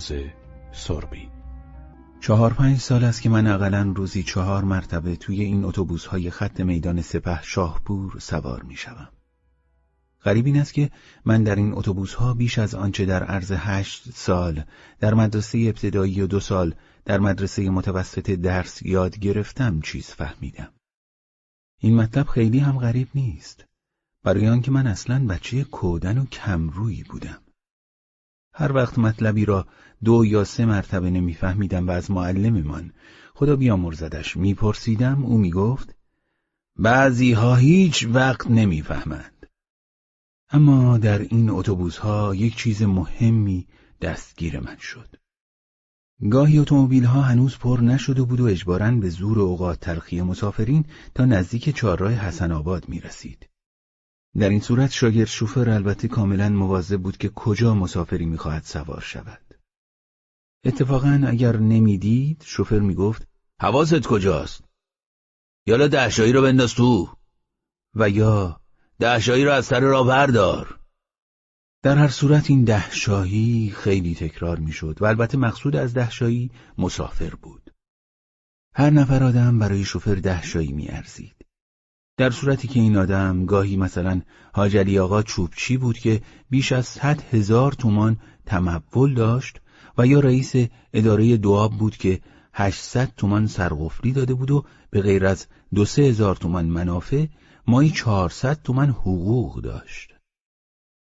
سرباز سربی چهار پنج سال است که من اقلا روزی چهار مرتبه توی این اتوبوس های خط میدان سپه شاهپور سوار می شوم. غریب این است که من در این اتوبوس ها بیش از آنچه در عرض هشت سال در مدرسه ابتدایی و دو سال در مدرسه متوسط درس یاد گرفتم چیز فهمیدم. این مطلب خیلی هم غریب نیست. برای آنکه من اصلا بچه کودن و کمرویی بودم. هر وقت مطلبی را دو یا سه مرتبه نمیفهمیدم و از معلممان خدا بیامرزدش میپرسیدم او می‌گفت بعضی ها هیچ وقت نمی‌فهمند اما در این اتوبوس ها یک چیز مهمی دستگیر من شد گاهی اتومبیل ها هنوز پر نشده بود و اجباراً به زور اوقات تلخی مسافرین تا نزدیک چهارراه حسن آباد می رسید. در این صورت شاگرد شوفر البته کاملا مواظب بود که کجا مسافری می‌خواهد سوار شود. اتفاقا اگر نمی‌دید شوفر می‌گفت حواست کجاست؟ یالا دهشایی رو بنداز تو و یا دهشایی رو از سر را بردار در هر صورت این دهشاهی خیلی تکرار می‌شد و البته مقصود از دهشایی مسافر بود. هر نفر آدم برای شوفر دهشایی میارزید. در صورتی که این آدم گاهی مثلا حاجلی آقا چوبچی بود که بیش از صد هزار تومان تمول داشت و یا رئیس اداره دواب بود که 800 تومان سرقفلی داده بود و به غیر از دو سه هزار تومان منافع مایی 400 تومان حقوق داشت.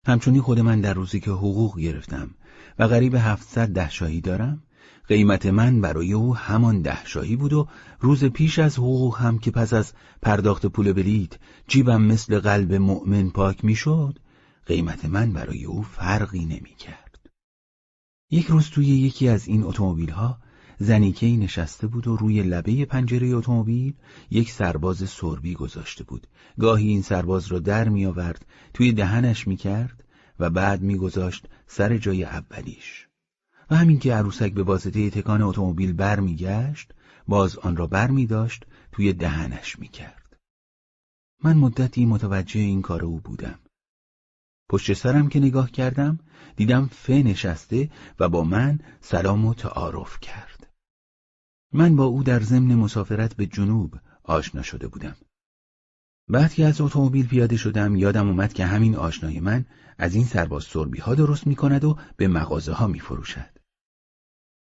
همچنین خود من در روزی که حقوق گرفتم و قریب 700 دهشاهی دارم قیمت من برای او همان ده شاهی بود و روز پیش از حقوق هم که پس از پرداخت پول بلیت جیبم مثل قلب مؤمن پاک می‌شد قیمت من برای او فرقی نمی کرد. یک روز توی یکی از این اتومبیل ها زنیکی نشسته بود و روی لبه پنجره اتومبیل یک سرباز سربی گذاشته بود. گاهی این سرباز را در می آورد، توی دهنش می کرد و بعد می گذاشت سر جای اولیش. و همین که عروسک به واسطه تکان اتومبیل برمیگشت باز آن را بر می توی دهنش می کرد. من مدتی متوجه این کار او بودم. پشت سرم که نگاه کردم دیدم ف نشسته و با من سلام و تعارف کرد. من با او در ضمن مسافرت به جنوب آشنا شده بودم. بعد که از اتومبیل پیاده شدم یادم اومد که همین آشنای من از این سرباز سربی ها درست می کند و به مغازه ها می فروشد.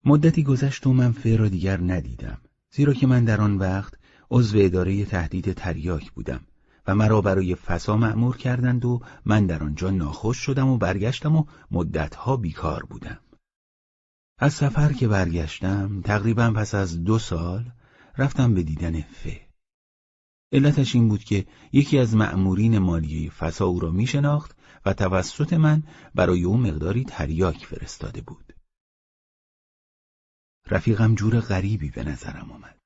مدتی گذشت و من فه را دیگر ندیدم زیرا که من در آن وقت عضو اداره تهدید تریاک بودم و مرا برای فسا معمور کردند و من در آنجا ناخوش شدم و برگشتم و مدتها بیکار بودم. از سفر که برگشتم تقریبا پس از دو سال رفتم به دیدن فه علتش این بود که یکی از مأمورین مالیه فسا او را می شناخت و توسط من برای او مقداری تریاک فرستاده بود. رفیقم جور غریبی به نظرم آمد.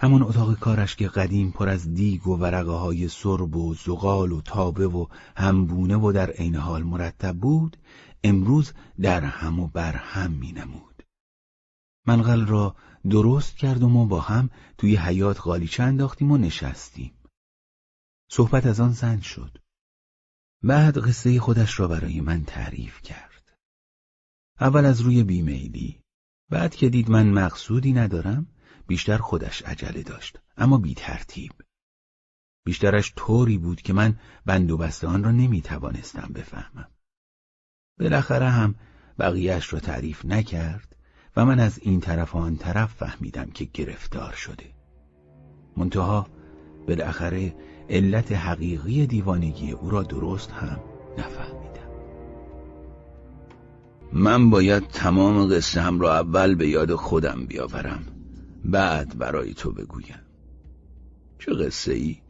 همان اتاق کارش که قدیم پر از دیگ و ورقه های سرب و زغال و تابه و همبونه و در عین حال مرتب بود امروز در هم و بر هم می نمود. منقل را درست کردم و با هم توی حیات غالیچه انداختیم و نشستیم. صحبت از آن زن شد. بعد قصه خودش را برای من تعریف کرد. اول از روی بیمیلی بعد که دید من مقصودی ندارم بیشتر خودش عجله داشت اما بی ترتیب. بیشترش طوری بود که من بند و بسته آن را نمی توانستم بفهمم. بالاخره هم بقیهش را تعریف نکرد و من از این طرف و آن طرف فهمیدم که گرفتار شده. منتها بالاخره علت حقیقی دیوانگی او را درست هم نفهم من باید تمام قصه هم را اول به یاد خودم بیاورم بعد برای تو بگویم. چه قصه ای؟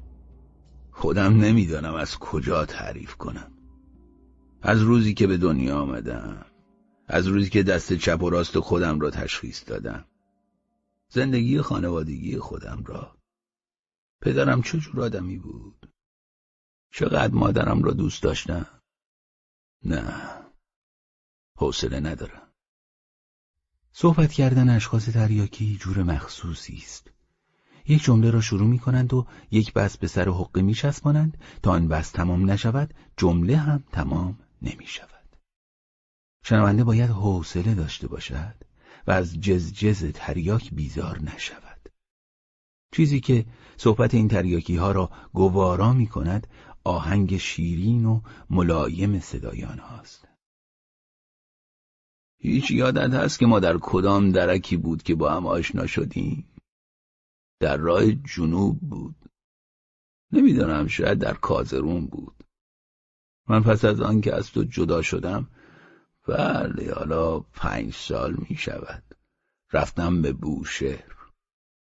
خودم نمی‌دانم از کجا تعریف کنم. از روزی که به دنیا آمدم از روزی که دست چپ و راست خودم را تشخیص دادم. زندگی خانوادگی خودم را. پدرم چه جور آدمی بود؟ چقدر مادرم را دوست داشتم؟ نه. حوصله ندارم. صحبت کردن اشخاص تریاکی جور مخصوصی است. یک جمله را شروع می کنند و یک بس به سر حقه می تا آن بس تمام نشود جمله هم تمام نمی شود شنونده باید حوصله داشته باشد و از جزجز تریاک بیزار نشود. چیزی که صحبت این تریاکی ها را گوارا می کند آهنگ شیرین و ملایم صدای آنهاست هیچ یادت هست که ما در کدام درکی بود که با هم آشنا شدیم؟ در راه جنوب بود. نمی‌دانم شاید در کازرون بود. من پس از آن که از تو جدا شدم بله حالا پنج سال می شود رفتم به بوشهر.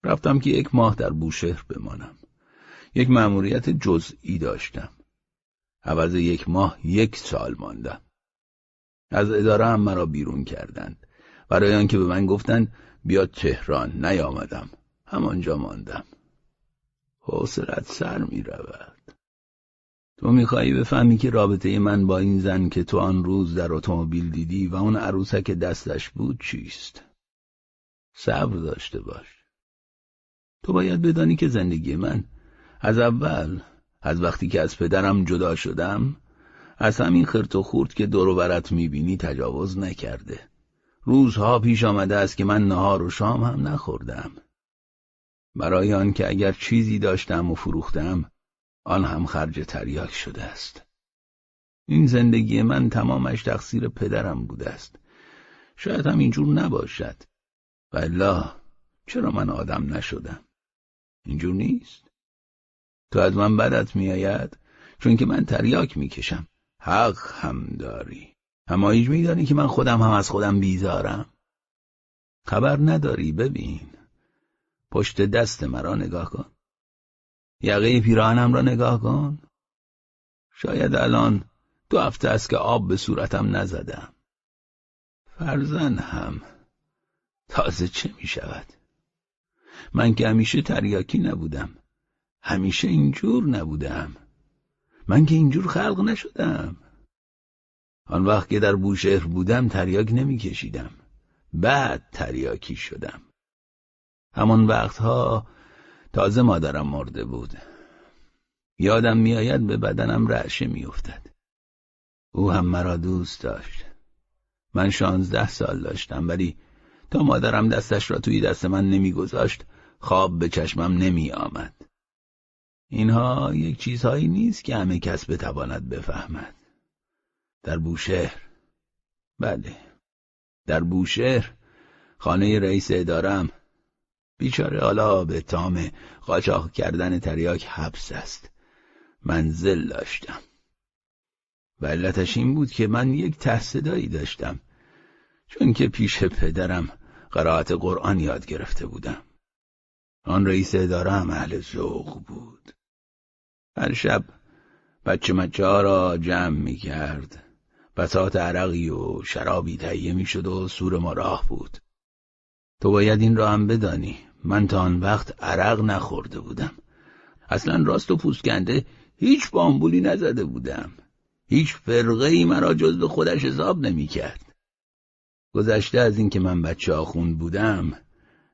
رفتم که یک ماه در بوشهر بمانم. یک مأموریت جزئی داشتم. عوض یک ماه یک سال ماندم. از اداره هم مرا بیرون کردند. برای آنکه به من گفتند بیا تهران نیامدم. همانجا ماندم. حوصلت سر می رود. تو میخوایی بفهمی که رابطه من با این زن که تو آن روز در اتومبیل دیدی و اون عروسک دستش بود چیست؟ صبر داشته باش. تو باید بدانی که زندگی من از اول از وقتی که از پدرم جدا شدم از همین خرت و خورد که دور برت می‌بینی تجاوز نکرده. روزها پیش آمده است که من نهار و شام هم نخوردم. برای آن که اگر چیزی داشتم و فروختم آن هم خرج تریاک شده است. این زندگی من تمامش تقصیر پدرم بوده است. شاید هم اینجور نباشد. و چرا من آدم نشدم؟ اینجور نیست. تو از من بدت میآید چون که من تریاک می‌کشم. حق هم داری. اما ایج میدانی که من خودم هم از خودم بیزارم؟ خبر نداری ببین. پشت دست مرا نگاه کن. یقه پیراهنم را نگاه کن. شاید الان دو هفته است که آب به صورتم نزدم. فرزن هم تازه چه می شود من که همیشه تریاکی نبودم. همیشه اینجور نبودم. من که اینجور خلق نشدم. آن وقت که در بوشهر بودم تریاک نمیکشیدم. بعد تریاکی شدم. همان وقتها تازه مادرم مرده بود. یادم میآید به بدنم رعشه میافتد. او هم مرا دوست داشت. من شانزده سال داشتم ولی تا مادرم دستش را توی دست من نمیگذاشت خواب به چشمم نمی آمد. اینها یک چیزهایی نیست که همه کس بتواند بفهمد. در بوشهر بله. در بوشهر خانه رئیس ادارم. بیچاره حالا به تام قاچاق کردن تریاک حبس است. منزل داشتم. و علتش این بود که من یک تحصدایی داشتم. چون که پیش پدرم قرائت قرآن یاد گرفته بودم. آن رئیس اداره هم اهل ذوق بود. هر شب بچه مچه ها را جمع می کرد بسات عرقی و شرابی تهیه می شد و سور ما راه بود. تو باید این را هم بدانی. من تا آن وقت عرق نخورده بودم. اصلا راست و پوسکنده هیچ بامبولی نزده بودم. هیچ فرقه ای مرا جز به خودش حساب نمی کرد گذشته از اینکه من بچه آخوند بودم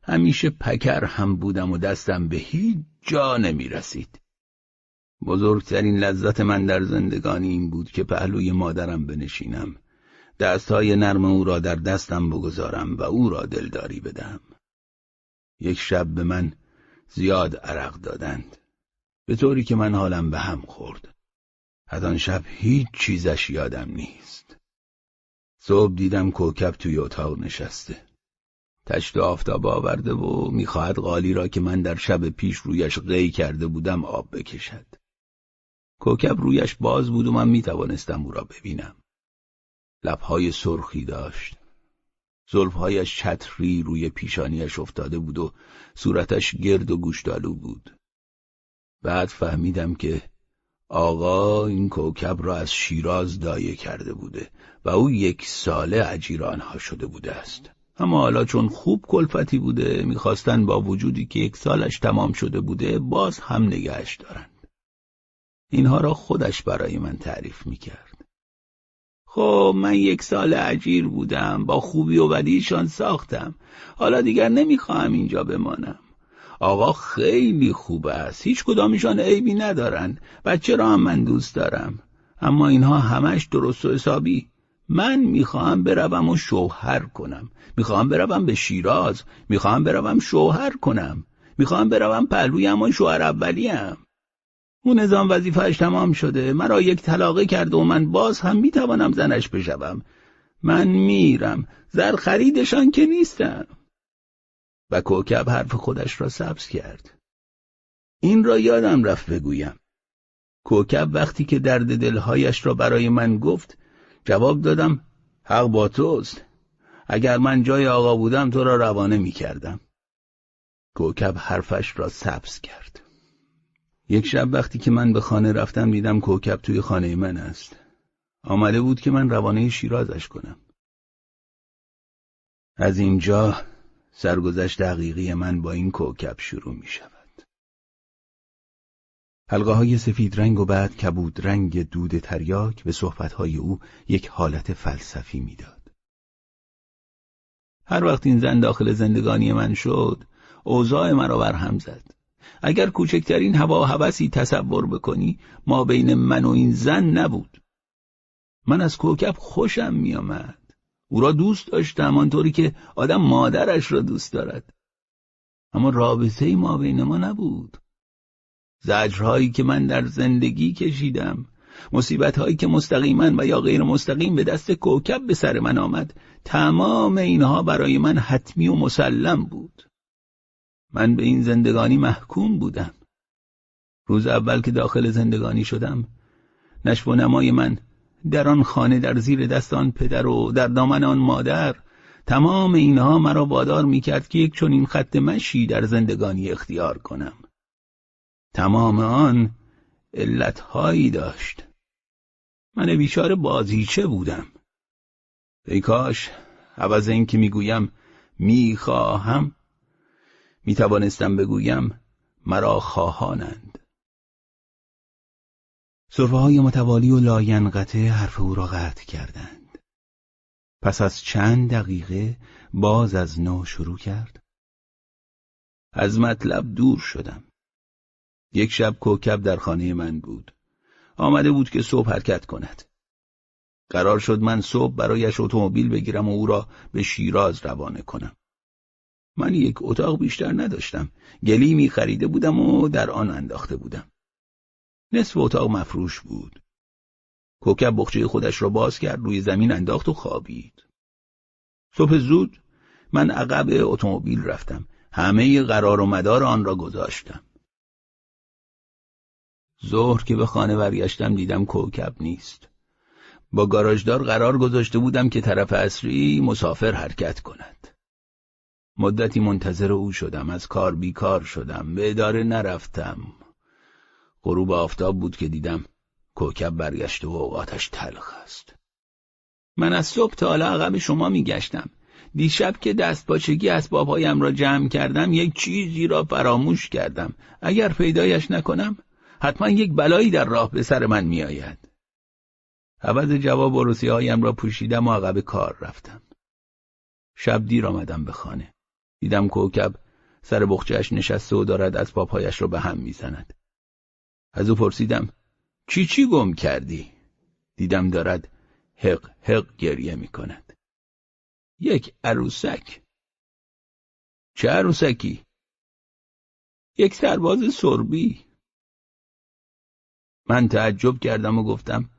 همیشه پکر هم بودم و دستم به هیچ جا نمی رسید. بزرگترین لذت من در زندگانی این بود که پهلوی مادرم بنشینم. دستهای نرم او را در دستم بگذارم و او را دلداری بدم یک شب به من زیاد عرق دادند. به طوری که من حالم به هم خورد. از آن شب هیچ چیزش یادم نیست. صبح دیدم کوکب توی اتاق نشسته. تشت آفتاب آورده و می‌خواهد قالی را که من در شب پیش رویش قی کرده بودم آب بکشد. کوکب رویش باز بود و من می‌توانستم او را ببینم. لبهای سرخی داشت. زلفهایش چتری روی پیشانیش افتاده بود و صورتش گرد و گوشتالو بود. بعد فهمیدم که آقا این کوکب را از شیراز دایه کرده بوده و او یک ساله اجیرانها شده بوده است. اما حالا چون خوب کلفتی بوده می‌خواستن با وجودی که یک سالش تمام شده بوده باز هم نگهش دارند. اینها را خودش برای من تعریف می‌کرد. خب من یک سال عجیر بودم با خوبی و بدیشان ساختم. حالا دیگر نمی‌خواهم اینجا بمانم. آقا خیلی خوب است. هیچ کدامشان عیبی ندارن. بچه را هم من دوست دارم. اما اینها همش درست و حسابی. من می‌خواهم بروم و شوهر کنم. می‌خواهم بروم به شیراز. می‌خواهم بروم شوهر کنم. می‌خواهم بروم پهلوی همان شوهر اولیم. اون نظام وظیفهش تمام شده. مرا یک طلاقه کرده و من باز هم می‌توانم زنش بشوم. من میرم. زر خریدشان که نیستم. و کوکب حرف خودش را سبز کرد. این را یادم رفت بگویم. کوکب وقتی که درد دلهایش را برای من گفت جواب دادم حق با توست. اگر من جای آقا بودم تو را روانه می کردم کوکب حرفش را سبز کرد. یک شب وقتی که من به خانه رفتم دیدم کوکب توی خانه من است. آمده بود که من روانه شیرازش کنم. از اینجا سرگذشت دقیقی من با این کوکب شروع می شود. حلقه های سفید رنگ و بعد کبود رنگ دود تریاک به صحبت های او یک حالت فلسفی می‌داد. هر وقت این زن داخل زندگانی من شد اوضاع مرا بر هم زد. اگر کوچکترین هوا هوسی تصور بکنی ما بین من و این زن نبود. من از کوکب خوشم میآمد. او را دوست داشتم آنطوری که آدم مادرش را دوست دارد. اما رابطه ما بین ما نبود. زجرهایی که من در زندگی کشیدم مصیبتهایی که مستقیما و یا غیر مستقیم به دست کوکب به سر من آمد تمام اینها برای من حتمی و مسلم بود. من به این زندگانی محکوم بودم. روز اول که داخل زندگانی شدم نشو و نمای من در آن خانه در زیر دست آن پدر و در دامن آن مادر تمام اینها مرا وادار می‌کرد که یک چنین خط مشی در زندگانی اختیار کنم. تمام آن علتهایی داشت. من بیچاره بازیچه بودم. ای کاش عوض اینکه می‌گویم می‌خواهم می‌توانستم بگویم مرا خواهانند. صرفه های متوالی و لاینقطع حرف او را قطع کردند. پس از چند دقیقه باز از نو شروع کرد. از مطلب دور شدم. یک شب کوکب در خانه من بود. آمده بود که صبح حرکت کند. قرار شد من صبح برایش اتومبیل بگیرم و او را به شیراز روانه کنم. من یک اتاق بیشتر نداشتم. گلیمی خریده بودم و در آن انداخته بودم. نصف اتاق مفروش بود. کوکب بخچه خودش را باز کرد روی زمین انداخت و خوابید. صبح زود من عقب اتومبیل رفتم. همه قرار و مدار آن را گذاشتم. ظهر که به خانه برگشتم دیدم کوکب نیست. با گاراژدار قرار گذاشته بودم که طرف اصری مسافر حرکت کند. مدتی منتظر او شدم. از کار بیکار شدم. به اداره نرفتم. غروب آفتاب بود که دیدم کوکب برگشته و اوقاتش تلخ است. من از صبح تا حالا عقب شما میگشتم. دیشب که دست باچگی اسبابهایم را جمع کردم یک چیزی را فراموش کردم. اگر پیدایش نکنم حتما یک بلایی در راه به سر من میآید. عوض جواب و هایم را پوشیدم و عقب کار رفتم. شب دیر آمدم به خانه. دیدم کوکب سر بخچهش نشسته و دارد از پاپایش را به هم می‌زند از او پرسیدم چی چی گم کردی؟ دیدم دارد حق حق گریه می کند. یک عروسک چه عروسکی؟ یک سرباز سربی من تعجب کردم و گفتم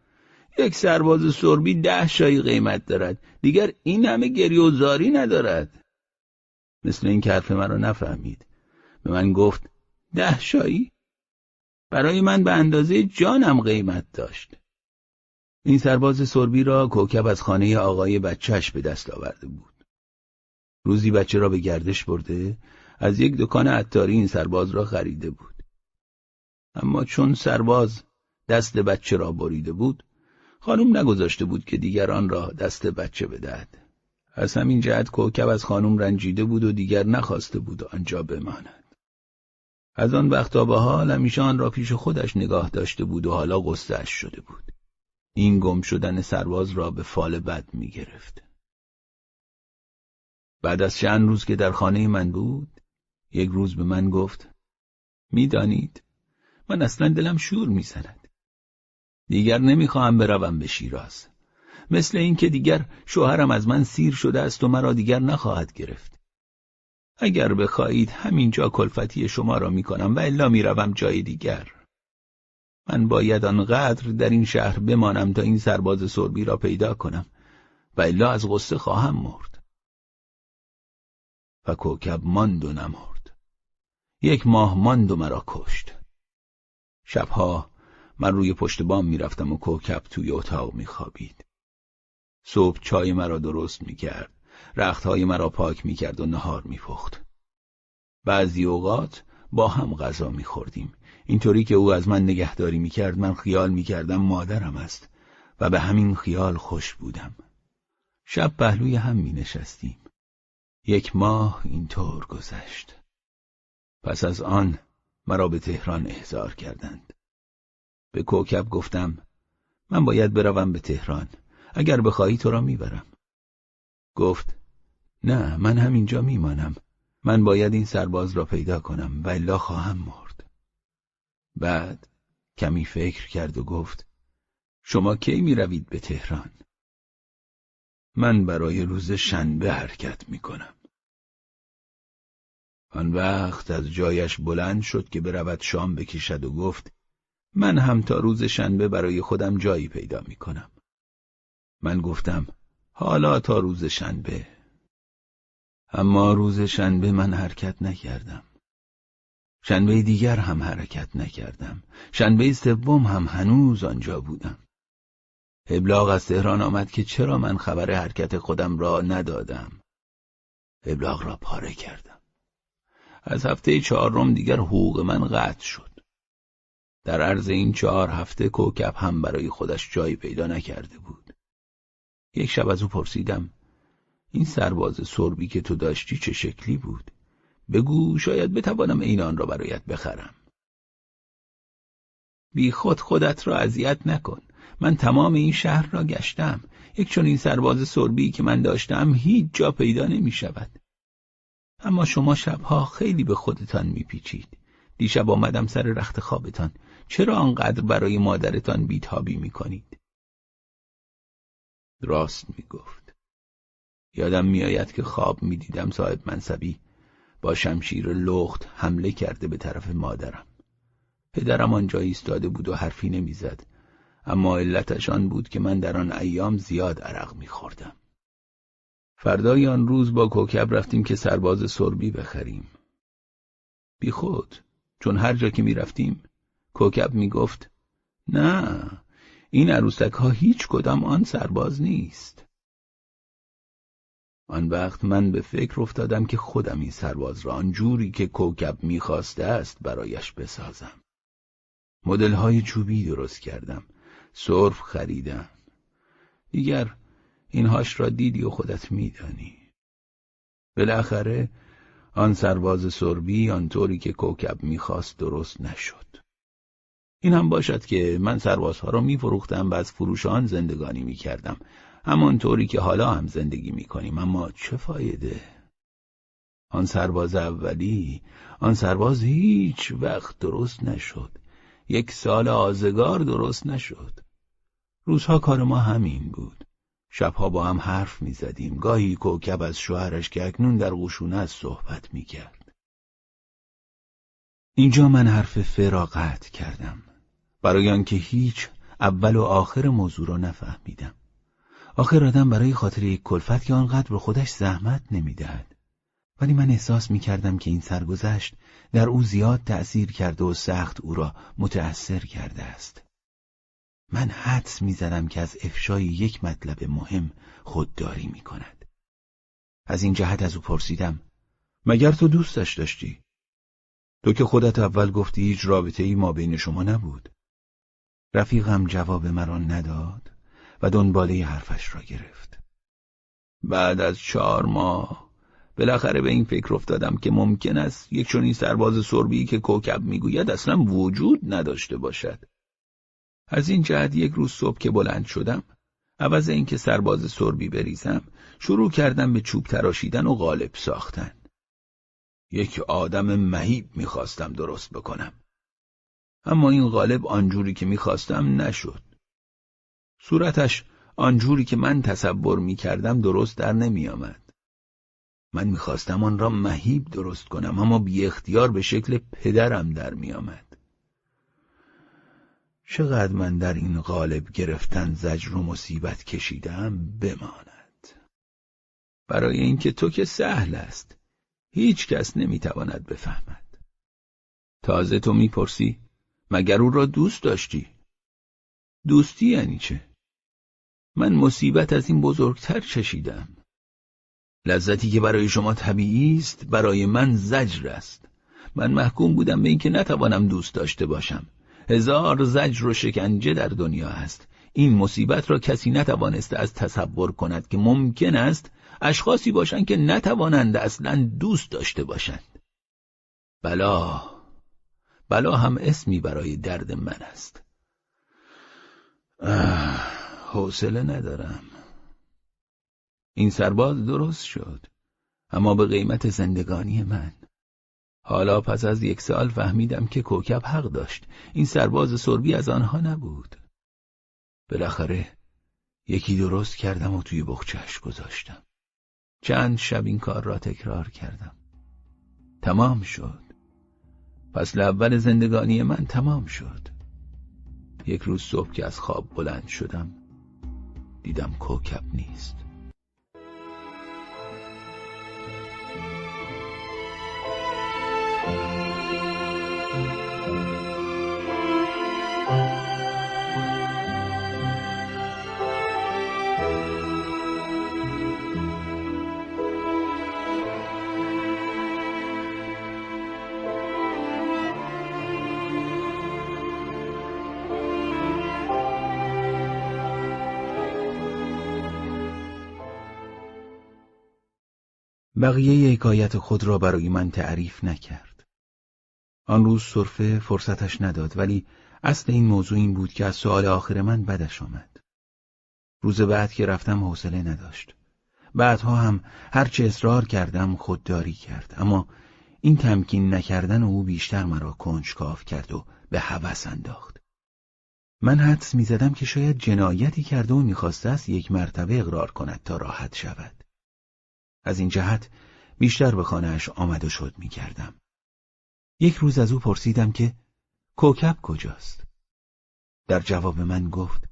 یک سرباز سربی ده شایی قیمت دارد دیگر این همه گریه و زاری ندارد مثل این که حرف مرا نفهمید. به من گفت ده شایی؟ برای من به اندازه جانم قیمت داشت. این سرباز سربی را کوکب از خانه آقای بچهش به دست آورده بود. روزی بچه را به گردش برده از یک دکان عطاری این سرباز را خریده بود. اما چون سرباز دست بچه را بریده بود خانم نگذاشته بود که دیگران را دست بچه بدهد. از همین جهت کوکب از خانم رنجیده بود و دیگر نخواسته بود آنجا بماند. از آن وقتا به حال همیشه آن را پیش خودش نگاه داشته بود و حالا قصهش شده بود. این گم شدن سرباز را به فال بد می گرفت. بعد از چند روز که در خانه من بود یک روز به من گفت می‌دانید من اصلا دلم شور می‌زند. دیگر نمی‌خواهم بروم به شیراز. مثل اینکه دیگر شوهرم از من سیر شده است و مرا دیگر نخواهد گرفت. اگر بخواهید همینجا کلفتی شما را می‌کنم و الا می‌روم جای دیگر. من باید آنقدر در این شهر بمانم تا این سرباز سربی را پیدا کنم و الا از غصه خواهم مرد. و کوکب ماند و نمرد. یک ماه ماند و مرا کشت. شبها من روی پشت بام می‌رفتم و کوکب توی اتاق میخوابید. صبح چای مرا درست می‌کرد رختهای مرا پاک می‌کرد و نهار میپخت. بعضی اوقات با هم غذا میخوردیم. اینطوری که او از من نگهداری می‌کرد من خیال می‌کردم مادرم است و به همین خیال خوش بودم. شب پهلوی هم می نشستیم یک ماه اینطور گذشت. پس از آن مرا به تهران احضار کردند. به کوکب گفتم من باید بروم به تهران. اگر بخواهی تو را می‌برم گفت نه من همینجا میمانم من باید این سرباز را پیدا کنم و الا خواهم مرد بعد کمی فکر کرد و گفت شما کی می روید به تهران؟ من برای روز شنبه حرکت می کنم. آن وقت از جایش بلند شد که برود شام بکشد و گفت من هم تا روز شنبه برای خودم جایی پیدا می کنم. من گفتم حالا تا روز شنبه. اما روز شنبه من حرکت نکردم. شنبه دیگر هم حرکت نکردم. شنبه سوم هم هنوز آنجا بودم. ابلاغ از تهران آمد که چرا من خبر حرکت خودم را ندادم. ابلاغ را پاره کردم. از هفته چهارم دیگر حقوق من قطع شد. در عرض این چهار هفته کوکب هم برای خودش جایی پیدا نکرده بود. یک شب از او پرسیدم این سرباز سربی که تو داشتی چه شکلی بود؟ بگو شاید بتوانم این آن را برایت بخرم. بی خود خودت را اذیت نکن. من تمام این شهر را گشتم. یک چون این سرباز سربی که من داشتم هیچ جا پیدا نمی شود. اما شما شبها خیلی به خودتان میپیچید دیشب آمدم سر رخت خوابتان. چرا آنقدر برای مادرتان بیتابی می‌کنید راست می‌گفت. یادم میآید که خواب می‌دیدم صاحب منصبی با شمشیر لخت حمله کرده به طرف مادرم. پدرم آنجا ایستاده بود و حرفی نمی‌زد اما علتش آن بود که من در آن ایام زیاد عرق میخوردم. فردای آن روز با کوکب رفتیم که سرباز سربی بخریم. بی خود چون هر جا که می‌رفتیم کوکب می‌گفت نه این عروسک ها هیچ کدام آن سرباز نیست. آن وقت من به فکر افتادم که خودم این سرباز را آنجوری که کوکب می‌خواسته است برایش بسازم. مدل های چوبی درست کردم. صرف خریدم. دیگر اینهاش را دیدی و خودت میدانی. بالاخره آن سرباز سربی آنطوری که کوکب می‌خواست درست نشد. این هم باشد که من سربازها را میفروختم و از فروش آن زندگانی می‌کردم. همانطوری که حالا هم زندگی می‌کنیم. اما چه فایده؟ آن سرباز اولی آن سرباز هیچ وقت درست نشد. یک سال آزگار درست نشد. روزها کار ما همین بود. شبها با هم حرف می‌زدیم. گاهی کوکب از شوهرش که اکنون در قشونه از صحبت می‌کرد. اینجا من حرف فراغت کردم. برای آنکه هیچ اول و آخر موضوع را نفهمیدم. آخر آدم برای خاطر یک کلفت که آنقدر به خودش زحمت نمی‌دهد. ولی من احساس می‌کردم که این سرگذشت در او زیاد تأثیر کرده و سخت او را متأثر کرده است. من حدس می‌زدم که از افشای یک مطلب مهم خودداری می‌کند. از این جهت از او پرسیدم مگر تو دوستش داشتی؟ تو که خودت اول گفتی هیچ رابطه ای ما بین شما نبود. رفیقم جواب مرا نداد و دنباله حرفش را گرفت. بعد از چهار ماه بالاخره به این فکر افتادم که ممکن است یک چنین سرباز سربی که کوکب می‌گوید اصلا وجود نداشته باشد. از این جهت یک روز صبح که بلند شدم عوض اینکه سرباز سربی بریزم شروع کردم به چوب تراشیدن و غالب ساختن. یک آدم مهیب می‌خواستم درست بکنم. اما این غالب آنجوری که می‌خواستم نشد صورتش آنجوری که من تصور می کردم درست در نمی آمد. من می‌خواستم آن را مهیب درست کنم اما بی اختیار به شکل پدرم در می آمد. چقدر من در این غالب گرفتن زجر و مصیبت کشیدم بماند. برای اینکه تو که سهل است هیچ کس نمی‌تواند بفهمد. تازه تو می‌پرسی مگر او را دوست داشتی؟ دوستی یعنی چه؟ من مصیبت از این بزرگتر چشیدم. لذتی که برای شما طبیعی است برای من زجر است. من محکوم بودم به اینکه نتوانم دوست داشته باشم. هزار زجر و شکنجه در دنیا است. این مصیبت را کسی نتوانسته از تصور کند که ممکن است اشخاصی باشند که نتوانند اصلا دوست داشته باشند. بلا بلا هم اسمی برای درد من است. حوصله ندارم. این سرباز درست شد اما به قیمت زندگانی من. حالا پس از یک سال فهمیدم که کوکب حق داشت. این سرباز سربی از آنها نبود. بالاخره یکی درست کردم و توی بخچهش گذاشتم. چند شب این کار را تکرار کردم. تمام شد. فصل اول زندگانی من تمام شد. یک روز صبح که از خواب بلند شدم دیدم کوکب نیست. بقیه حکایت خود را برای من تعریف نکرد. آن روز صرفه فرصتش نداد ولی اصل این موضوع این بود که از سؤال آخر من بدش آمد. روز بعد که رفتم حوصله نداشت. بعدها هم هرچه اصرار کردم خودداری کرد اما این تمکین نکردن او بیشتر مرا کنجکاو کرد و به هوس انداخت. من حدس می‌زدم که شاید جنایتی کرده و می‌خواسته است یک مرتبه اقرار کند تا راحت شود. از این جهت بیشتر به خانهاش آمد و شد می کردم. یک روز از او پرسیدم که کوکب کجاست؟ در جواب من گفت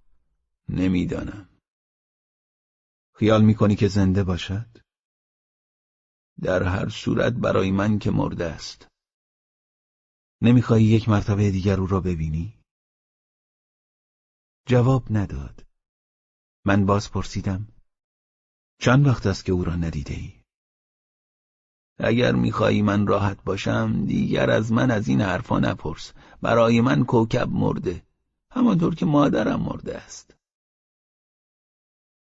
نمی‌دانم. خیال می‌کنی که زنده باشد؟ در هر صورت برای من که مرده است. نمیخوایی یک مرتبه دیگر او را ببینی؟ جواب نداد. من باز پرسیدم چند وقت است که او را ندیده ای؟ اگر می‌خواهی من راحت باشم دیگر از من از این حرفا نپرس. برای من کوکب مرده. همانطور که مادرم مرده است.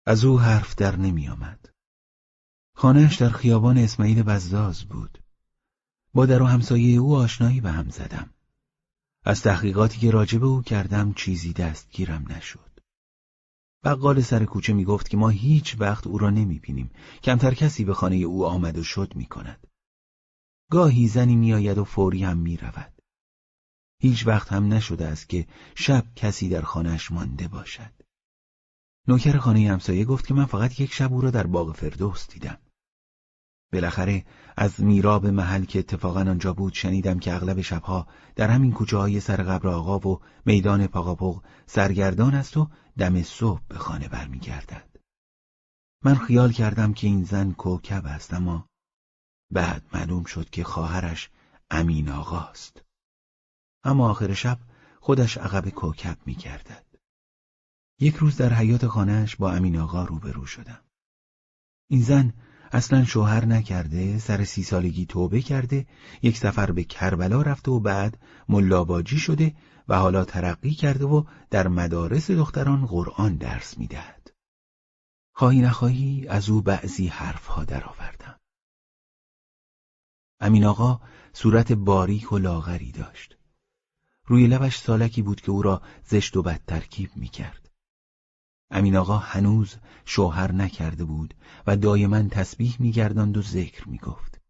از او حرف در نمی آمد خانهش در خیابان اسماعیل بزاز بود. با در و همسایه او آشنایی به هم زدم. از تحقیقاتی که راجب او کردم چیزی دستگیرم نشد. بقال سر کوچه می‌گفت که ما هیچ وقت او را نمی‌بینیم. کمتر کسی به خانه او آمد و شد می‌کند. گاهی زنی میآید و فوری هم می‌رود. هیچ وقت هم نشده است که شب کسی در خانهش مانده باشد. نوکر خانه همسایه گفت که من فقط یک شب او را در باغ فردوس دیدم. بالاخره از میراب محل که اتفاقا آنجا بود شنیدم که اغلب شبها در همین کوچه های سر قبر آقا و میدان پاقاپوق سرگردان است و دم صبح به خانه برمیگردد. من خیال کردم که این زن کوکب است اما بعد معلوم شد که خواهرش امین آقاست. اما آخر شب خودش عقب کوکب میگردد. یک روز در حیات خانهش با امین آقا روبرو شدم. این زن اصلا شوهر نکرده سر سی سالگی توبه کرده یک سفر به کربلا رفته و بعد ملاباجی شده و حالا ترقی کرده و در مدارس دختران قرآن درس می‌دهد. خواهی نخواهی از او بعضی حرفها درآوردم. امین آقا صورت باریک و لاغری داشت. روی لبش سالکی بود که او را زشت و بد ترکیب می کرد. امین آقا هنوز شوهر نکرده بود و دایما تسبیح میگرداند و ذکر می‌گفت.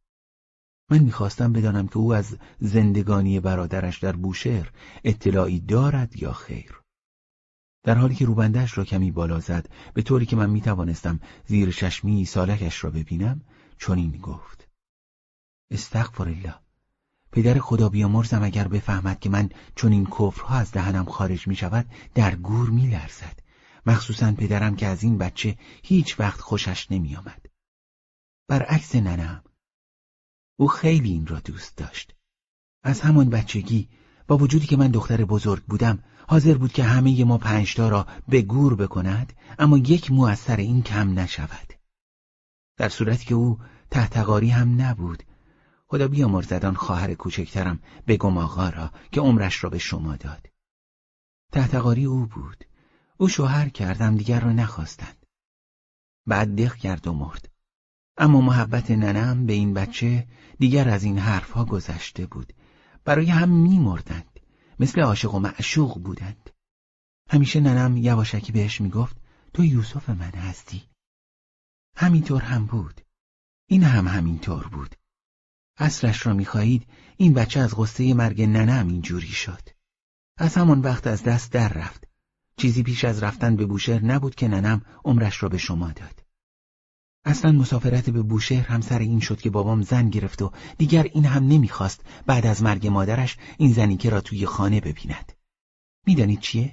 من می‌خواستم بدانم که او از زندگانی برادرش در بوشهر اطلاعی دارد یا خیر. در حالی که روبندهش را کمی بالا زد به طوری که من می توانستم زیر چشمی سالکش را ببینم چنین گفت استغفر الله پدر خدا بیامرزم اگر بفهمد که من چون این کفرها از دهنم خارج می شود در گور می لرزد. مخصوصا پدرم که از این بچه هیچ وقت خوشش نمی آمد. برعکس ننم. او خیلی این را دوست داشت. از همان بچگی با وجودی که من دختر بزرگ بودم حاضر بود که همه ما پنجتا را به گور بکند اما یک مو این کم نشود. در صورتی که او تحتقاری هم نبود. خدا بیامرزد آن خواهر کوچکترم بگم آقا را که عمرش را به شما داد. تحتقاری او بود. او شوهر کردم دیگر را نخواستند. بعد دق کرد و مرد. اما محبت ننم به این بچه دیگر از این حرفها گذشته بود. برای هم میمردند. مثل عاشق و معشوق بودند. همیشه ننم یواشکی بهش می‌گفت تو یوسف من هستی. همینطور هم بود. این هم همینطور بود. اصلش را می‌خواهید این بچه از غصه مرگ ننم اینجوری شد. از همان وقت از دست در رفت. چیزی پیش از رفتن به بوشهر نبود که ننم عمرش را به شما داد. اصلا مسافرت به بوشهر هم سر این شد که بابام زن گرفت و دیگر این هم نمی‌خواست. بعد از مرگ مادرش این زنیکه را توی خانه ببیند. می‌دانید چیه؟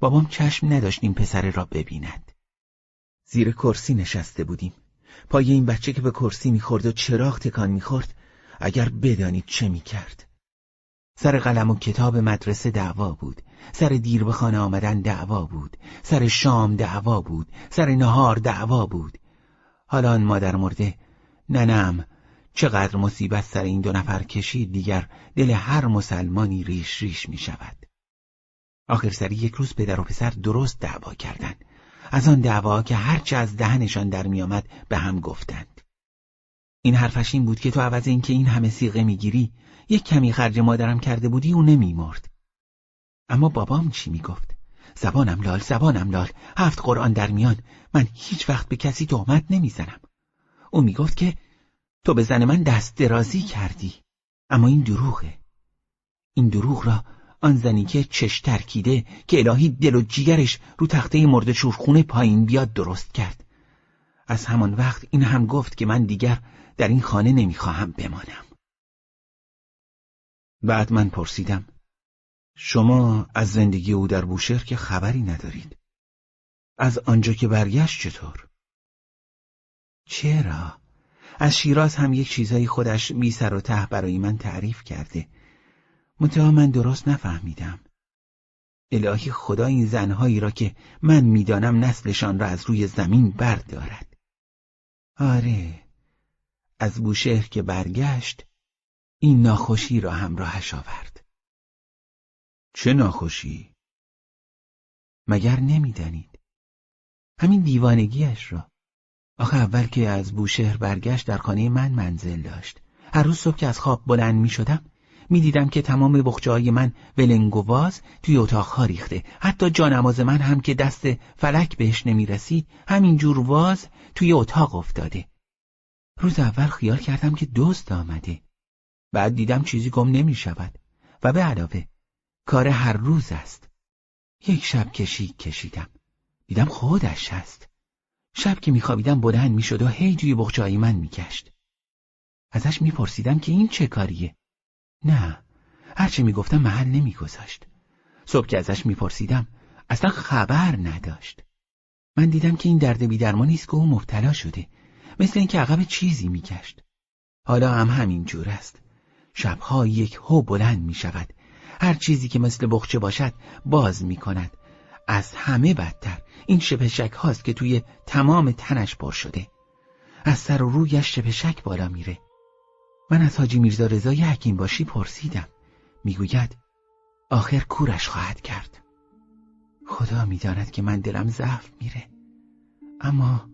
بابام چشم نداشت این پسره را ببیند. زیر کرسی نشسته بودیم. پای این بچه که به کرسی می‌خورد و چراغ تکان می‌خورد اگر بدانید چه می‌کرد. سر قلم و کتاب مدرسه دعوا بود. سر دیر به خانه آمدن دعوا بود. سر شام دعوا بود. سر نهار دعوا بود. حالا آن مادر مرده. ننم چقدر مصیبت سر این دو نفر کشید دیگر دل هر مسلمانی ریش ریش می شود. آخر سری یک روز پدر و پسر درست دعوا کردند. از آن دعوا که هرچه از دهنشان در میآمد به هم گفتند. این حرفش این بود که تو عوض اینکه این همه سیغه می‌گیری یک کمی خرج مادرم کرده بودی او نمیمرد اما بابام چی می‌گفت زبانم لال زبانم لال. هفت قرآن در میان. من هیچ وقت به کسی تهمت نمی‌زنم. او می‌گفت که تو به زن من دست درازی کردی اما این دروغه. این دروغ را آن زنی که چش ترکیده که الهی دل و جیگرش رو تخته مرد چورخونه پایین بیاد درست کرد. از همان وقت این هم گفت که من دیگر در این خانه نمی‌خواهم بمانم. بعد من پرسیدم شما از زندگی او در بوشهر که خبری ندارید؟ از آنجا که برگشت چطور؟ چرا؟ از شیراز هم یک چیزایی خودش بی سر و ته برای من تعریف کرده منتها من درست نفهمیدم الهی خدا این زنهایی را که من می‌دانم نسلشان را از روی زمین بردارد آره از بوشهر که برگشت این ناخوشی را همراهش آورد چه ناخوشی؟ مگر نمی‌دانید همین دیوانگیش را آخه اول که از بوشهر برگشت در خانه من منزل داشت. هر روز صبح که از خواب بلند می شدم می‌دیدم که تمام بخچه من ولنگواز توی اتاقها ریخته. حتی جانماز من هم که دست فلک بهش نمی‌رسید همینجور واز توی اتاق افتاده. روز اول خیال کردم که دزد آمده. بعد دیدم چیزی گم نمی شود و به علاوه کار هر روز است. یک شب کشی کشیدم. دیدم خودش هست. شب که میخوابیدم بلند می‌شد و هی توی بخچه من میگشت ازش میپرسیدم که این چه کاریه؟ نه هرچه می‌گفتم محل نمیگذاشت. صبح که ازش میپرسیدم اصلا خبر نداشت. من دیدم که این درد بیدرمانی است که او مبتلا شده مثل اینکه عقب چیزی میگشت. حالا هم همین جور است. شبها یک هو بلند می‌شود. هر چیزی که مثل بخچه باشد باز می‌کند. از همه بدتر. این شپشک هاست که توی تمام تنش پر شده. از سر و رویش شپشک بالا میره. من از حاجی میرزا رضای حکیم باشی پرسیدم. می‌گوید آخر کورش خواهد کرد. خدا می‌داند که من دلم ضعف میره. اما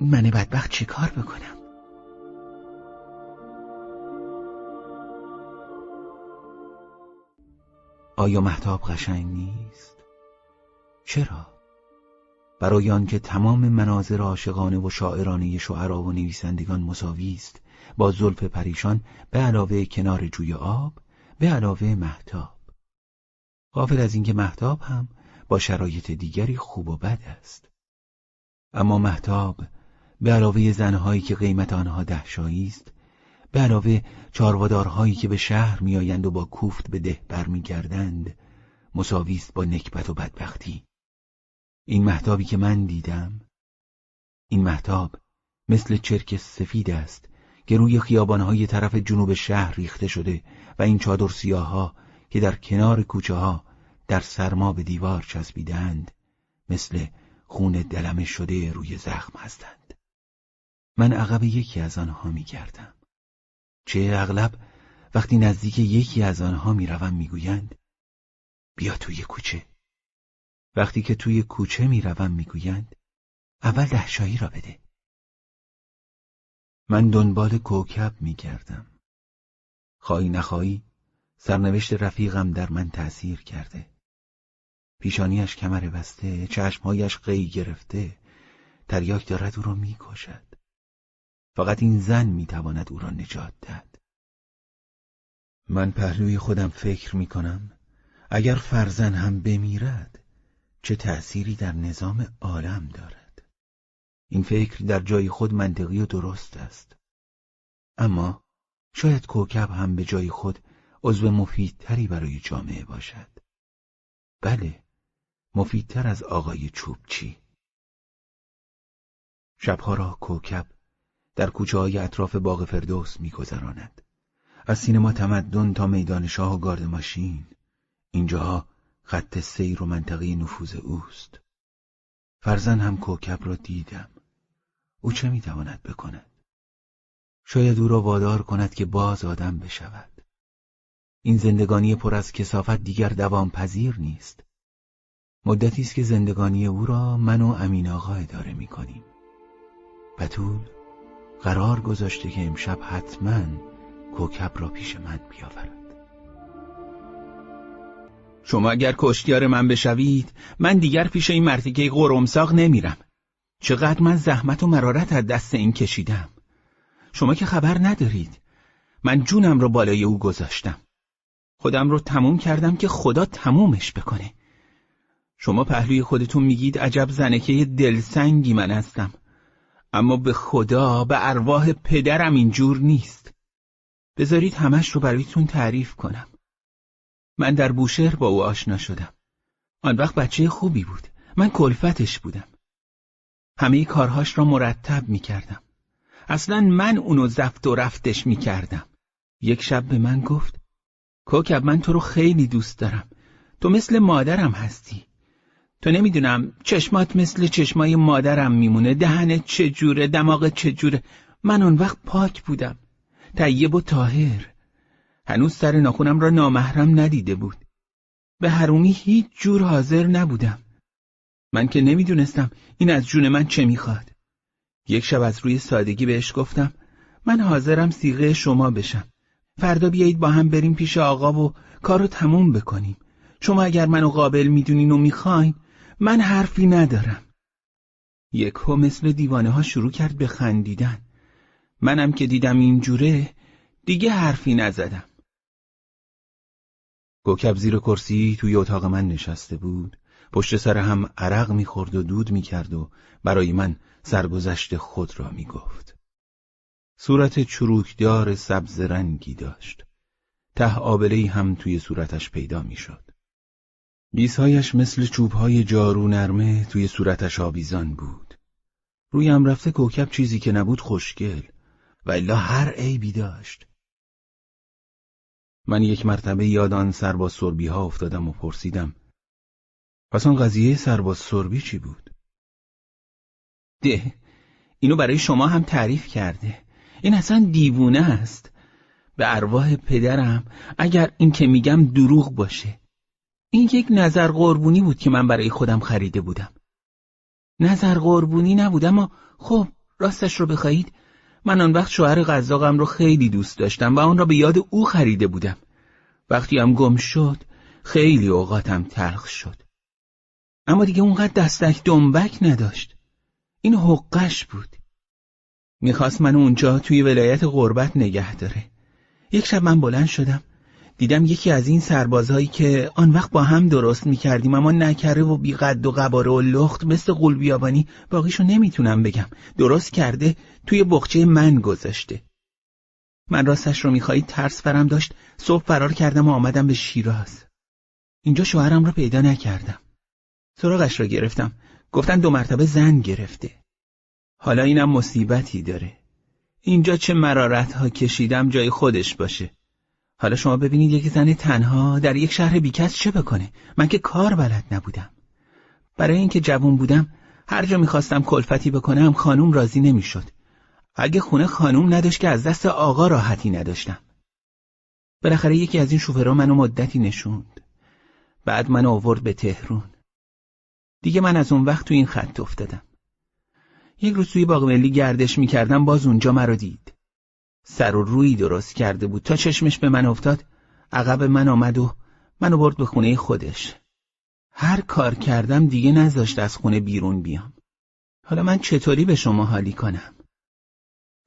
من بدبخت چه کار بکنم؟ آیا محتاب قشنگ نیست؟ چرا؟ برای آنکه تمام مناظر عاشقانه و شاعرانه شعرا و نویسندگان مساوی است با زلف پریشان به علاوه کنار جوی آب به علاوه محتاب غافل از اینکه محتاب هم با شرایط دیگری خوب و بد است. اما محتاب به علاوه زنهایی که قیمت آنها دهشایی است به علاوه چاروادارهایی که به شهر میآیند و با کوفت به ده برمیگردند مساوی است با نکبت و بدبختی. این محتابی که من دیدم این محتاب مثل چرک سفید است که روی خیابانهای طرف جنوب شهر ریخته شده و این چادر سیاها که در کنار کوچه ها در سرما به دیوار چسبیدند مثل خون دلم شده روی زخم هستند. من عقب یکی از آنها میگردم. چه اغلب وقتی نزدیک یکی از آنها می‌روم می‌گویند بیا توی کوچه. وقتی که توی کوچه می‌روم می‌گویند اول دهشایی را بده. من دنبال کوکب میگردم. خواهی نخواهی سرنوشت رفیقم در من تأثیر کرده. پیشانیش کمر بسته چشمهایش قی گرفته تریاک دارد او را می‌کشد. فقط این زن می‌تواند او را نجات دهد. من پهلوی خودم فکر می‌کنم اگر فرزن هم بمیرد چه تأثیری در نظام عالم دارد. این فکر در جای خود منطقی و درست است. اما شاید کوکب هم به جای خود عضو مفیدتری برای جامعه باشد. بله مفیدتر از آقای چوبچی. شبها را کوکب در کوچه های اطراف باغ فردوس میگذراند. از سینما تمدن تا میدان شاه و گارد ماشین. اینجاها خط سیر و منطقه نفوذ اوست. فرزن هم کوکب را دیدم. او چه می‌تواند بکند؟ شاید او را وادار کند که باز آدم بشود. این زندگانی پر از کسافت دیگر دوام پذیر نیست. مدتی است که زندگانی او را من و امین آقا اداره می کنیم بتول قرار گذاشته که امشب حتما کوکب را پیش من بیاورد. شما اگر کشتیار من بشوید من دیگر پیش این مرتیکه قرمساق نمیرم. چقدر من زحمت و مرارت از دست این کشیدم. شما که خبر ندارید. من جونم رو بالای او گذاشتم. خودم رو تموم کردم که خدا تمومش بکنه. شما پهلوی خودتون میگید عجب زنکه دلسنگی من هستم. اما به خدا به ارواح پدرم اینجور نیست. بذارید همش رو برایتون تعریف کنم. من در بوشهر با او آشنا شدم. آن وقت بچه خوبی بود. من کلفتش بودم. همه کارهاش را مرتب می‌کردم. اصلا من اونو زفت و رفتش می‌کردم. یک شب به من گفت کوکب من تو رو خیلی دوست دارم. تو مثل مادرم هستی. تو نمی‌دونم چشمات مثل چشمای مادرم میمونه دهنت چجوره دماغت چجوره من اون وقت پاک بودم. طیب و تاهر هنوز سر ناخونم را نامحرم ندیده بود. به حرومی هیچ جور حاضر نبودم. من که نمی‌دونستم این از جون من چه می‌خواد. یک شب از روی سادگی بهش گفتم من حاضرم سیغه شما بشم. فردا بیایید با هم بریم پیش آقا و کارو تموم بکنیم. شما اگر منو قابل می‌دونین و می‌خواین من حرفی ندارم. یکو مثل دیوانه ها شروع کرد به خندیدن. منم که دیدم اینجوره دیگه حرفی نزدم. گوکب زیر کرسی توی اتاق من نشسته بود. پشت سر هم عرق می‌خورد و دود می‌کرد و برای من سرگذشت خود را می‌گفت. صورت چروکدار سبز رنگی داشت. ته آبلهی هم توی صورتش پیدا می‌شد. بیسهایش مثل چوبهای جارو نرمه توی صورتش آویزان بود. رویم رفته کوکب چیزی که نبود خوشگل. و الا هر عیبی داشت. من یک مرتبه یاد آن سرباز سربی ها افتادم و پرسیدم پس آن قضیه سرباز سربی چی بود؟ ده اینو برای شما هم تعریف کرده. این اصلا دیوونه است. به ارواح پدرم اگر این که میگم دروغ باشه. این یک نظر قربونی بود که من برای خودم خریده بودم. نظر قربونی نبود اما خب راستش رو بخواهید. من آن وقت شوهر قزاقم رو خیلی دوست داشتم و آن را به یاد او خریده بودم. وقتی هم گم شد خیلی اوقاتم تلخ شد. اما دیگه اونقدر دستک دنبک نداشت. این حقش بود. می‌خواست من اونجا توی ولایت غربت نگه داره. یک شب من بلند شدم. دیدم یکی از این سربازهایی که آن وقت با هم درست می‌کردیم اما نکره و بیقد و قباره و لخت مثل قول باقیشو نمی‌تونم بگم. درست کرده توی بخچه من گذاشته. من راستش رو میخوایی ترس فرم داشت صبح فرار کردم و آمدم به شیراز. اینجا شوهرم رو پیدا نکردم. سراغش را گرفتم. گفتن دو مرتبه زن گرفته. حالا اینم مصیبتی داره. اینجا چه مرارت ها کشیدم جای خودش باشه. حالا شما ببینید یک زن تنها در یک شهر بیکس چه بکنه؟ من که کار بلد نبودم. برای اینکه جوون بودم هر جا می‌خواستم کلفتی بکنم خانوم راضی نمی‌شد. اگه خونه خانوم نداشت که از دست آقا راحتی نداشتم. بالاخره یکی از این شوفرها منو مدتی نشوند. بعد منو آورد به تهرون دیگه من از اون وقت تو این خط افتادم. یک روز توی باغ ملی گردش می‌کردم باز اونجا مرا دید. سر و روی درست کرده بود. تا چشمش به من افتاد عقب من آمد و منو برد به خونه خودش. هر کار کردم دیگه نذاشت از خونه بیرون بیام. حالا من چطوری به شما حالی کنم؟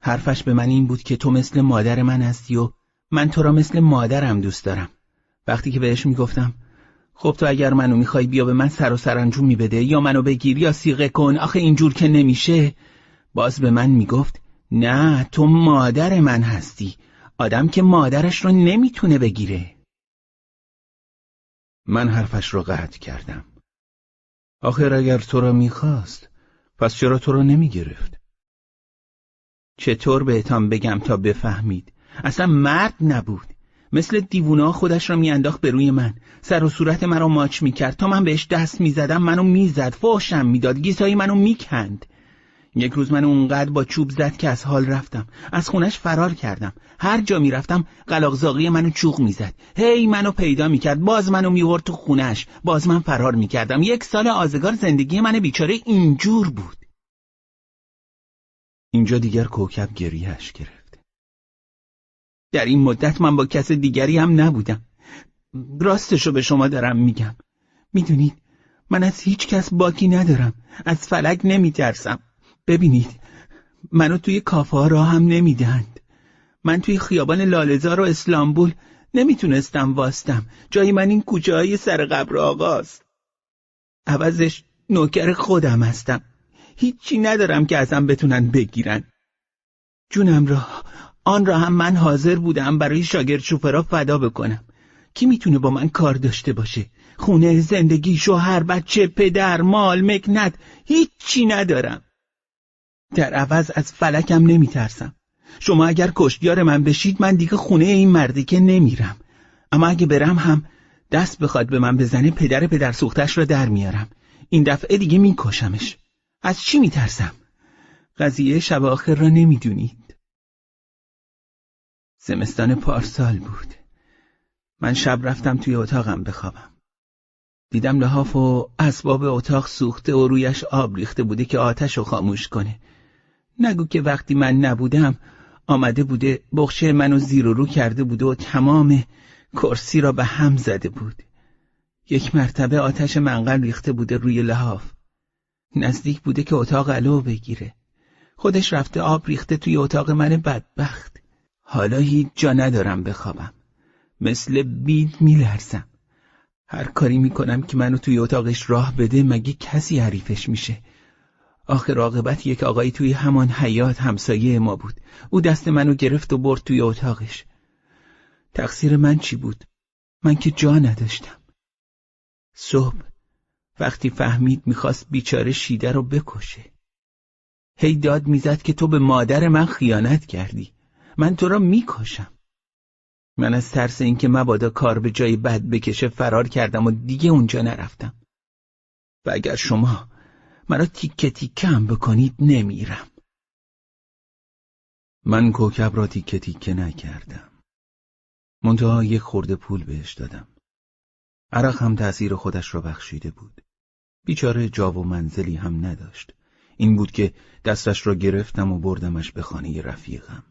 حرفش به من این بود که تو مثل مادر من هستی و من تو را مثل مادرم دوست دارم. وقتی که بهش می‌گفتم خب تو اگر منو می‌خوای بیا به من سر و سرانجام میبده یا منو بگیر یا سیغه کن آخه اینجور که نمیشه. باز به من می‌گفت نه تو مادر من هستی. آدم که مادرش رو نمی‌تونه بگیره. من حرفش رو قطع کردم. آخر اگر تو را می‌خواست پس چرا تو را نمی‌گرفت؟ چطور بهتان بگم تا بفهمید؟ اصلا مرد نبود. مثل دیوونا خودش را میانداخت به روی من. سر و صورت مرا ماچ می‌کرد. تا من بهش دست می‌زدم منو می‌زد. فاشم می‌داد. گیسایی منو می‌کند. یک روز من اونقدر با چوب زد که از حال رفتم. از خونش فرار کردم. هر جا می‌رفتم قلاقزاقی منو چوق می‌زد. هی منو پیدا می‌کرد. باز منو میورد تو خونش. باز من فرار می‌کردم. یک سال آزگار زندگی من بیچاره اینجور بود. اینجا دیگر کوکب گریهش گرفت. در این مدت من با کس دیگری هم نبودم. راستشو به شما دارم میگم. می‌دونید من از هیچ کس باکی ندارم. از فلک نمیترسم. ببینید منو توی کافه ها را هم نمی‌دهند. من توی خیابان لالزار و اسلامبول نمی‌تونستم واستم. جای من این کوچه های سر قبر آقاست عوضش نوکر خودم هستم. هیچی ندارم که ازم بتونن بگیرن. جونم را آن را هم من حاضر بودم برای شاگرد شوفرا فدا بکنم. کی می‌تونه با من کار داشته باشه؟ خونه زندگی شوهر بچه پدر مال مکنت هیچی ندارم. در عوض از فلکم نمیترسم. شما اگر کشتیار من بشید من دیگه خونه این مردی که نمیرم. اما اگه برم هم دست بخواد به من بزنه پدر پدر سوختش را در میارم. این دفعه دیگه میکشمش. از چی میترسم؟ قضیه شب آخر را نمی‌دونید. زمستان پارسال بود. من شب رفتم توی اتاقم بخوابم. دیدم لحاف و اسباب اتاق سوخته و رویش آب ریخته بوده که آتش رو خاموش کنه. نگو که وقتی من نبودم آمده بوده بخشه منو زیر و رو کرده بوده و تمام کرسی را به هم زده بود. یک مرتبه آتش منقل ریخته بوده روی لحاف. نزدیک بوده که اتاق علو بگیره. خودش رفته آب ریخته توی اتاق من بدبخت. حالا هیچ جا ندارم بخوابم. مثل بید میلرزم. هر کاری می‌کنم که منو توی اتاقش راه بده مگه کسی حریفش میشه؟ آخر عاقبت یک آقایی توی همان حیات همسایه ما بود. او دست منو گرفت و برد توی اتاقش. تقصیر من چی بود؟ من که جا نداشتم. صبح وقتی فهمید می‌خواست بیچاره شیده رو بکشه. هی داد می‌زد که تو به مادر من خیانت کردی. من تو را می‌کشم. من از ترس اینکه مبادا کار به جای بد بکشه فرار کردم و دیگه اونجا نرفتم. و اگر شما مرا تیکه تیکه هم بکنید نمیرم. من کوکب را تیکه تیکه نکردم. منتها یک خورده پول بهش دادم. عرق هم تأثیر خودش را بخشیده بود. بیچاره جا و منزلی هم نداشت. این بود که دستش را گرفتم و بردمش به خانه رفیقم.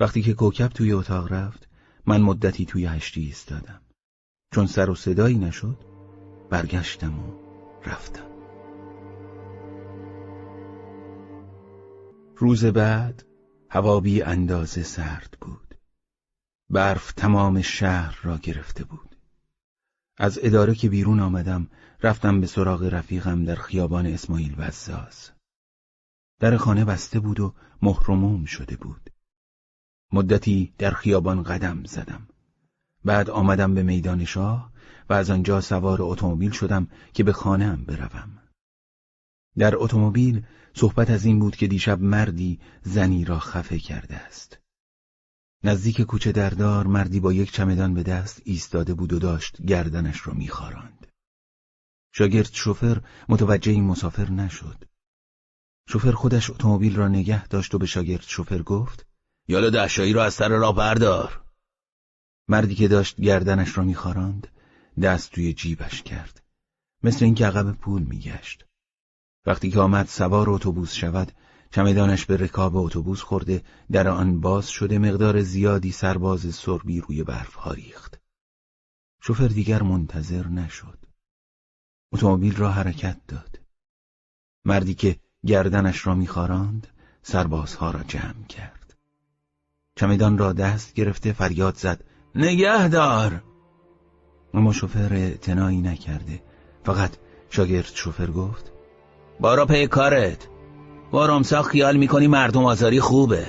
وقتی که کوکب توی اتاق رفت من مدتی توی هشتی ایستادم. چون سر و صدایی نشد برگشتم و رفتم. روز بعد هوا بی اندازه سرد بود. برف تمام شهر را گرفته بود. از اداره که بیرون آمدم رفتم به سراغ رفیقم در خیابان اسماعیل وزاز. در خانه بسته بود و محرموم شده بود. مدتی در خیابان قدم زدم. بعد آمدم به میدان شاه و از آنجا سوار اتومبیل شدم که به خانهام بروم. در اتومبیل صحبت از این بود که دیشب مردی زنی را خفه کرده است. نزدیک کوچه دردار مردی با یک چمدان به دست ایستاده بود و داشت گردنش را میخاراند. شاگرد شوفر متوجه این مسافر نشد. شوفر خودش اتومبیل را نگه داشت و به شاگرد شوفر گفت یالا دهشایی را از سر راه بردار. مردی که داشت گردنش را میخاراند دست توی جیبش کرد. مثل اینکه عقب پول میگشت. وقتی که آمد سوار اتوبوس شود چمدانش به رکاب اتوبوس خورده در آن باز شده مقدار زیادی سرباز سربی روی برف ها ریخت. شوفر دیگر منتظر نشد. اتومبیل را حرکت داد. مردی که گردنش را میخاراند سربازها را جمع کرد. چمدان را دست گرفته فریاد زد. نگهدار! اما شوفر اعتنایی نکرده. فقط شاگرد شوفر گفت بارا پی کارت. با رامسا خیال می‌کنی مردم آزاری خوبه.